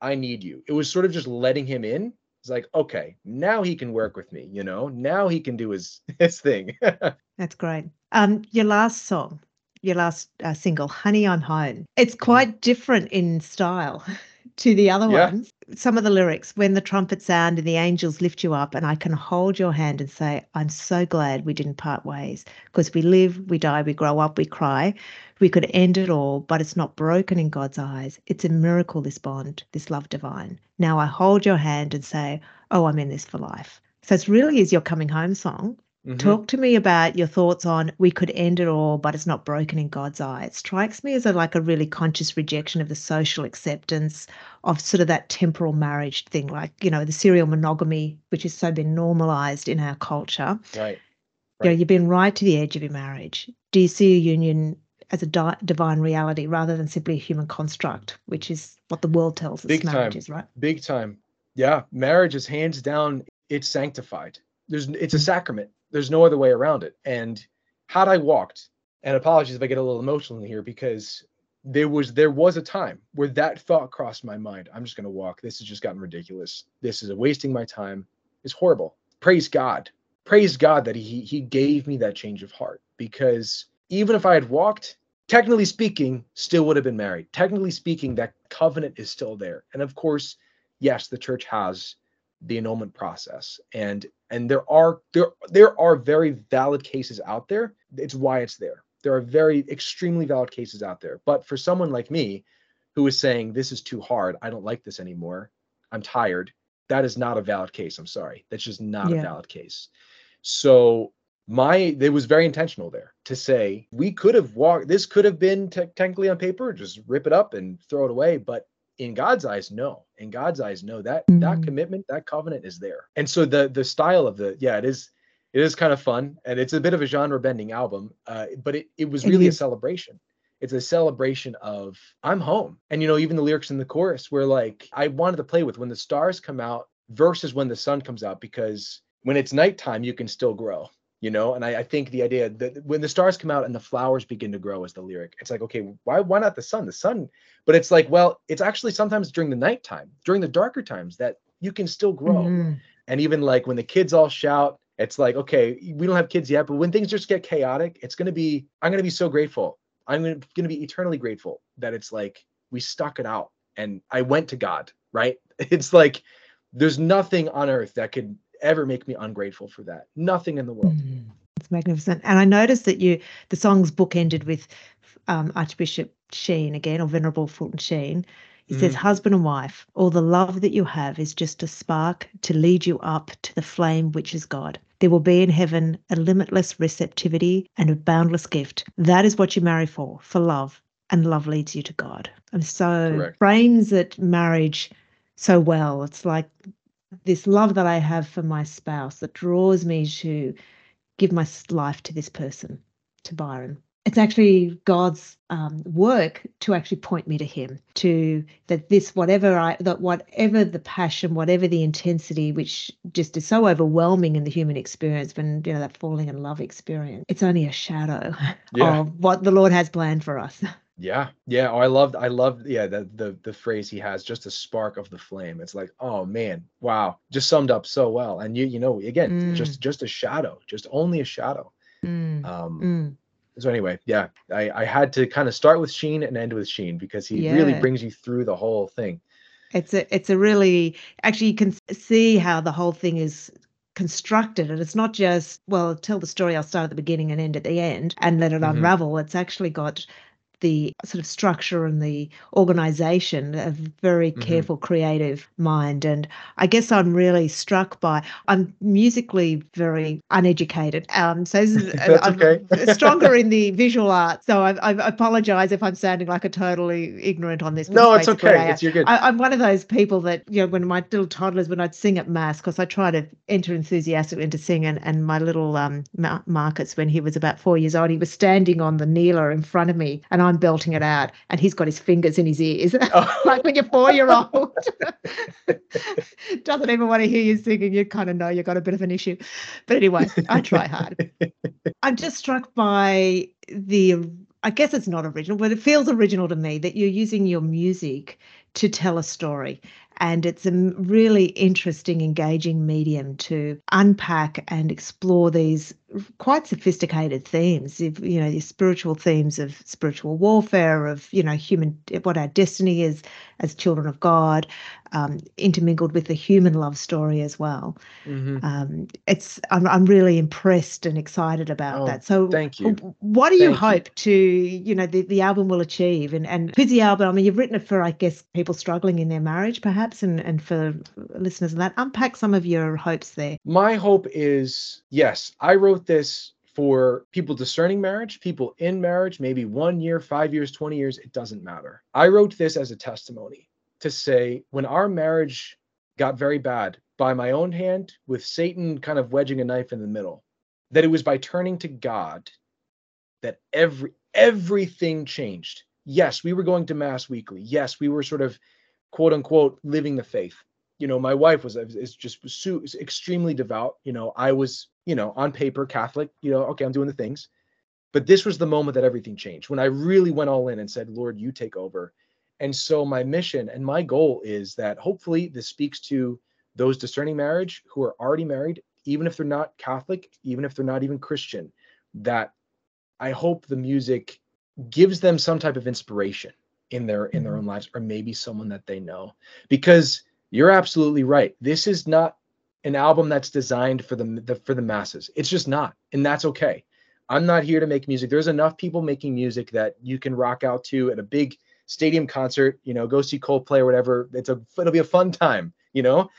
I need you. It was sort of just letting him in. It's like, okay, now he can work with me, you know, now he can do his *laughs* his thing. *laughs* That's great. Um, your last song, your last uh, single, "Honey, I'm Home." It's Mm-hmm. quite different in style *laughs* to the other Yeah. ones. Some of the lyrics, "When the trumpets sound and the angels lift you up, and I can hold your hand and say, I'm so glad we didn't part ways, because we live, we die, we grow up, we cry. We could end it all, but it's not broken in God's eyes. It's a miracle, this bond, this love divine. Now I hold your hand and say, Oh, I'm in this for life." So it really is your coming home song. Mhm. Talk to me about your thoughts on we could end it all, but it's not broken in God's eye. It strikes me as a like a really conscious rejection of the social acceptance of sort of that temporal marriage thing, like you know the serial monogamy, which has so been normalized in our culture. Right. You know, you've been right to the edge of your marriage. Do you see a union as a di- divine reality rather than simply a human construct, which is what the world tells us Big marriage time. is, right? Big time. Yeah, marriage is hands down it's sanctified. There's it's a sacrament. There's no other way around it. And had I walked, and apologies if I get a little emotional in here because there was there was a time where that thought crossed my mind. I'm just going to walk. This has just gotten ridiculous. This is wasting my time. It's horrible. Praise God. Praise God that he he gave me that change of heart because even if I had walked, technically speaking, still would have been married. Technically speaking, that covenant is still there. And of course, yes, the church has the annulment process. And and there are there there are very valid cases out there. It's why it's there. There are very extremely valid cases out there. But for someone like me who is saying this is too hard, I don't like this anymore, I'm tired, that is not a valid case. I'm sorry. That's just not Yeah. a valid case. So my it was very intentional there to say we could have walked this could have been te- technically on paper just rip it up and throw it away but in god's eyes no. In god's eyes no. That that Mm. commitment that covenant is there. And so the the style of the yeah it is it is kind of fun and it's a bit of a genre bending album uh, but it, it was It really a celebration. It's a celebration of i'm home. And you know even the lyrics in the chorus were like i wanted to play with when the stars come out versus when the sun comes out because when it's nighttime you can still grow you know? And I, I think the idea that when the stars come out and the flowers begin to grow is the lyric it's like okay why why not the sun? The sun but it's like well it's actually sometimes during the nighttime during the darker times that you can still grow. Mhm. and even like when the kids all shout it's like okay we don't have kids yet but when things just get chaotic it's going to be i'm going to be so grateful. I'm going to be eternally grateful that it's like we stuck it out and i went to god right? *laughs* It's like there's nothing on earth that could ever make me ungrateful for that nothing in the world Mm. It's magnificent. And I noticed that you the song's book ended with um, Archbishop Sheen again, or Venerable Fulton Sheen. He says, Mhm. Husband and wife, all the love that you have is just a spark to lead you up to the flame which is God. There will be in heaven a limitless receptivity and a boundless gift. That is what you marry for, for love, and love leads you to God. And so Correct. frames it marriage so well. It's like this love that I have for my spouse that draws me to give my life to this person, to Byron. It's actually God's um, work to actually point me to Him, to that this whatever I that whatever the passion, whatever the intensity, which just is so overwhelming in the human experience, when you know that falling in love experience, it's only a shadow Yeah. of what the Lord has planned for us. *laughs* Yeah, yeah. Oh, I loved, I loved, yeah, the the the phrase he has, just a spark of the flame. It's like, oh man, wow, just summed up so well. And you, you know, again, just just a shadow, just only a shadow. Mm, Um. mm. So anyway, yeah, I I had to kind of start with Sheen and end with Sheen because he really brings you through the whole thing. It's a it's a really actually you can see how the whole thing is constructed and it's not just well tell the story I'll start at the beginning and end at the end and let it Mhm. unravel it's actually got the sort of structure and the organization of very Mhm. careful creative mind and I guess I'm really struck by I'm musically very uneducated um so this is, *laughs* I'm okay. *laughs* stronger in the visual arts so I, I apologize if I'm sounding like a totally ignorant on this No, it's okay. I am. It's you're good. I, I'm one of those people that, you know, when my little toddlers, when I'd sing at mass, because I try to enter enthusiastically into singing, and and my little um, Ma- Marcus, when he was about four years old, he was standing on the kneeler in front of me, and I'm I'm belting it out and he's got his fingers in his ears, oh. *laughs* *laughs* like when you're four year old. *laughs* Doesn't even want to hear you singing. You kind of know you've got a bit of an issue. But anyway, I try hard. I'm just struck by the, I guess it's not original, but it feels original to me that you're using your music to tell a story. And it's a really interesting, engaging medium to unpack and explore these quite sophisticated themes you know the spiritual themes of spiritual warfare of you know human what our destiny is as children of god um, intermingled with the human love story as well. Mm-hmm. um, it's I'm, I'm really impressed and excited about oh, that. So thank you. what do you hope you. to you know the, the album will achieve? And and who's the album i mean you've written it for i guess people struggling in their marriage perhaps and and for listeners of that. Unpack some of your hopes there. My hope is yes i wrote this for people discerning marriage, people in marriage, maybe one year, five years, 20 years, it doesn't matter. I wrote this as a testimony to say when our marriage got very bad by my own hand, with Satan kind of wedging a knife in the middle, that it was by turning to God that every everything changed. Yes, we were going to mass weekly. Yes, we were sort of quote unquote living the faith. You know, my wife was is just was extremely devout. You know, I was you know, on paper, Catholic, you know, okay, I'm doing the things. But this was the moment that everything changed when I really went all in and said, Lord, you take over. And so my mission and my goal is that hopefully this speaks to those discerning marriage who are already married, even if they're not Catholic, even if they're not even Christian, that I hope the music gives them some type of inspiration in their in their mm-hmm. own lives or maybe someone that they know because you're absolutely right this is not an album that's designed for the, the for the masses. It's just not, and that's okay. I'm not here to make music. There's enough people making music that you can rock out to at a big stadium concert. You know, go see Coldplay or whatever. It's a it'll be a fun time. You know,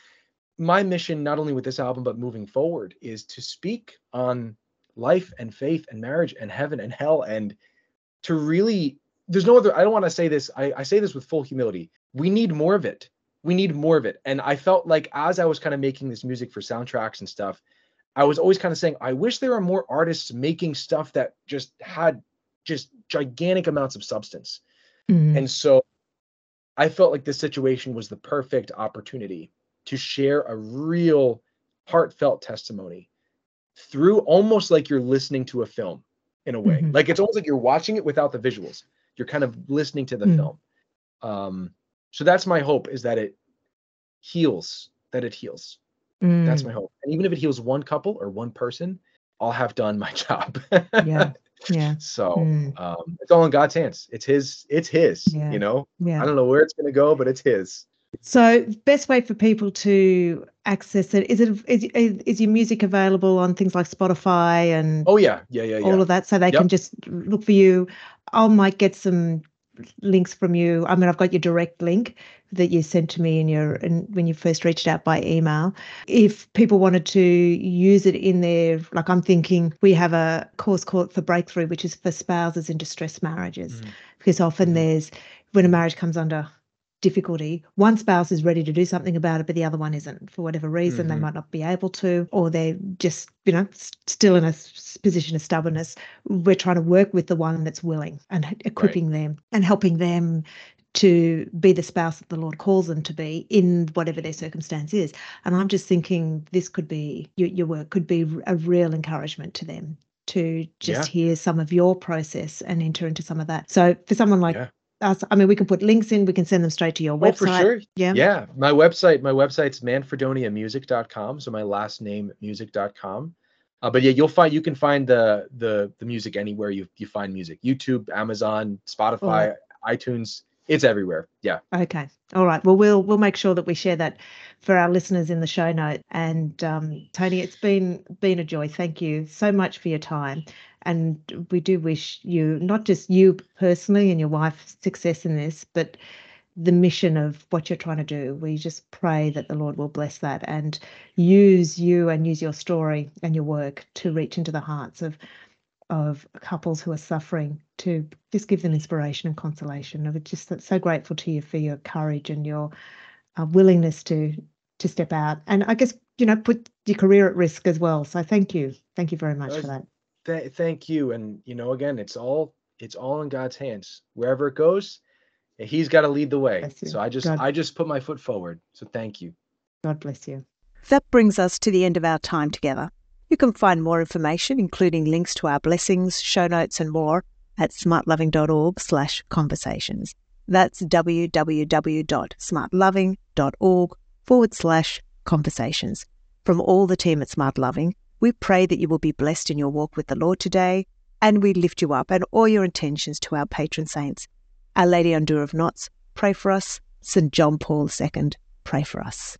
my mission not only with this album but moving forward is to speak on life and faith and marriage and heaven and hell and to really there's no other i don't want to say this I, I say this with full humility we need more of it we need more of it. And I felt like as I was kind of making this music for soundtracks and stuff, I was always kind of saying, I wish there were more artists making stuff that just had just gigantic amounts of substance. Mm-hmm. And so I felt like this situation was the perfect opportunity to share a real heartfelt testimony through almost like you're listening to a film in a way. Mm-hmm. Like it's almost like you're watching it without the visuals. You're kind of listening to the mm-hmm. film. Um, so that's my hope is that it heals, that it heals. Mm. That's my hope. And even if it heals one couple or one person, I'll have done my *laughs* job. yeah. Yeah. So mm. um, it's all in God's hands. It's his, it's his, yeah. you know, yeah. I don't know where it's going to go, but it's his. So best way for people to access it is it is, is your music available on things like Spotify and oh yeah yeah yeah, yeah. all of that so they yep. can just look for you. I might get some links from you. I mean, I've got your direct link that you sent to me in your in, when you first reached out by email. If people wanted to use it in their, like I'm thinking, we have a course called for Breakthrough, which is for spouses in distressed marriages, mm. because often mm. there's when a marriage comes under difficulty. One spouse is ready to do something about it, but the other one isn't for whatever reason. Mm-hmm. They might not be able to, or they're just, you know, still in a position of stubbornness. We're trying to work with the one that's willing and equipping right. them and helping them to be the spouse that the Lord calls them to be in whatever their circumstance is. And I'm just thinking this could be your, your work could be a real encouragement to them to just yeah. hear some of your process and enter into some of that. So for someone like yeah. I mean, we can put links in. We can send them straight to your website. Oh, for sure. Yeah. Yeah. My website, my website's manfredoniamusic.com. So my last name music.com. Uh, but yeah, you'll find you can find the the the music anywhere you you find music. YouTube, Amazon, Spotify, iTunes. It's everywhere. Yeah. Okay. All right. Well, we'll we'll make sure that we share that for our listeners in the show note. And um, Tony, it's been been a joy. Thank you so much for your time. And we do wish you, not just you personally and your wife, success in this, but the mission of what you're trying to do. We just pray that the Lord will bless that and use you and use your story and your work to reach into the hearts of of couples who are suffering to just give them inspiration and consolation. I'm just so grateful to you for your courage and your uh, willingness to to step out and I guess you know put your career at risk as well. So thank you, thank you very much for that th- thank you and you know again it's all it's all in God's hands. Wherever it goes, He's got to lead the way. Bless. So I just God- I just put my foot forward. So thank you. God bless you. That brings us to the end of our time together. You can find more information, including links to our blessings, show notes, and more at smartloving.org slash conversations. That's www.smartloving.org forward slash conversations. From all the team at Smart Loving, we pray that you will be blessed in your walk with the Lord today, and we lift you up and all your intentions to our patron saints. Our Lady Undoer of Knots, pray for us. St. John Paul II, pray for us.